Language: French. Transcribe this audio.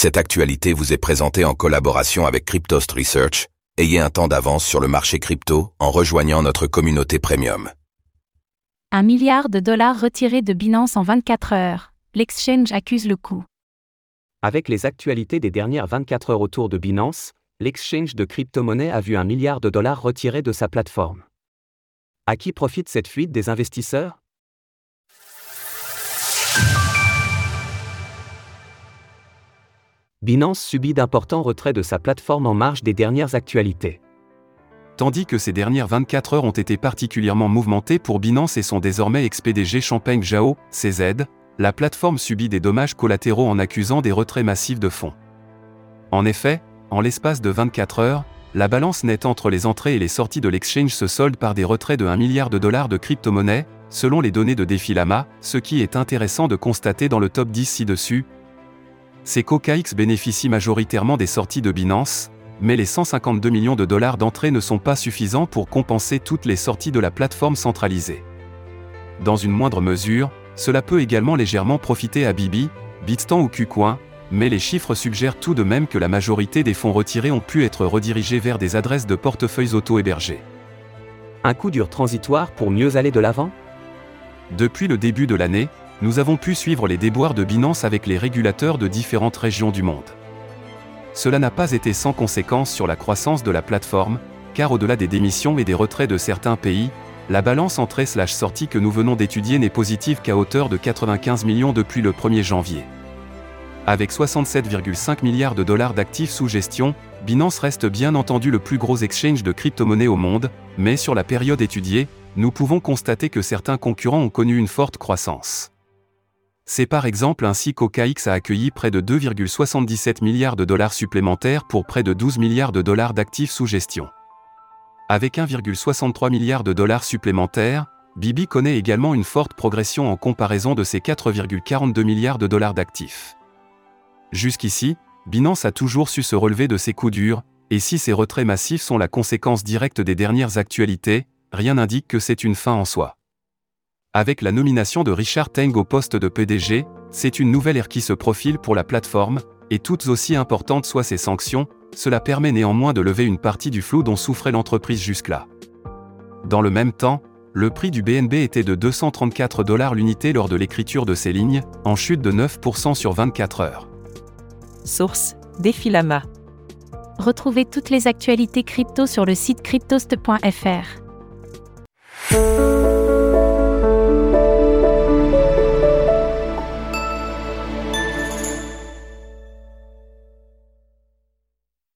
Cette actualité vous est présentée en collaboration avec Cryptost Research. Ayez un temps d'avance sur le marché crypto en rejoignant notre communauté premium. Un milliard de dollars retirés de Binance en 24 heures. L'exchange accuse le coup. Avec les actualités des dernières 24 heures autour de Binance, l'exchange de crypto-monnaies a vu un milliard de dollars retirés de sa plateforme. À qui profite cette fuite des investisseurs? Binance subit d'importants retraits de sa plateforme en marge des dernières actualités. Tandis que ces dernières 24 heures ont été particulièrement mouvementées pour Binance et son désormais ex-PDG Champagne Zhao, CZ, la plateforme subit des dommages collatéraux en accusant des retraits massifs de fonds. En effet, en l'espace de 24 heures, la balance nette entre les entrées et les sorties de l'exchange se solde par des retraits de 1 milliard de dollars de crypto-monnaies, selon les données de Defilama, ce qui est intéressant de constater dans le top 10 ci-dessus, ces CocaX bénéficient majoritairement des sorties de Binance, mais les 152 millions de dollars d'entrée ne sont pas suffisants pour compenser toutes les sorties de la plateforme centralisée. Dans une moindre mesure, cela peut également légèrement profiter à Bibi, Bitstamp ou KuCoin, mais les chiffres suggèrent tout de même que la majorité des fonds retirés ont pu être redirigés vers des adresses de portefeuilles auto-hébergés. Un coup dur transitoire pour mieux aller de l'avant? Depuis le début de l'année, nous avons pu suivre les déboires de Binance avec les régulateurs de différentes régions du monde. Cela n'a pas été sans conséquence sur la croissance de la plateforme, car au-delà des démissions et des retraits de certains pays, la balance entrée/sortie que nous venons d'étudier n'est positive qu'à hauteur de 95 millions depuis le 1er janvier. Avec 67,5 milliards de dollars d'actifs sous gestion, Binance reste bien entendu le plus gros exchange de crypto-monnaies au monde, mais sur la période étudiée, nous pouvons constater que certains concurrents ont connu une forte croissance. C'est par exemple ainsi qu'OKX a accueilli près de 2,77 milliards de dollars supplémentaires pour près de 12 milliards de dollars d'actifs sous gestion. Avec 1,63 milliard de dollars supplémentaires, Bibi connaît également une forte progression en comparaison de ses 4,42 milliards de dollars d'actifs. Jusqu'ici, Binance a toujours su se relever de ses coups durs, et si ces retraits massifs sont la conséquence directe des dernières actualités, rien n'indique que c'est une fin en soi. Avec la nomination de Richard Teng au poste de PDG, c'est une nouvelle ère qui se profile pour la plateforme, et toutes aussi importantes soient ces sanctions, cela permet néanmoins de lever une partie du flou dont souffrait l'entreprise jusque-là. Dans le même temps, le prix du BNB était de 234 dollars l'unité lors de l'écriture de ces lignes, en chute de 9% sur 24 heures. Source Défilama. Retrouvez toutes les actualités crypto sur le site cryptost.fr.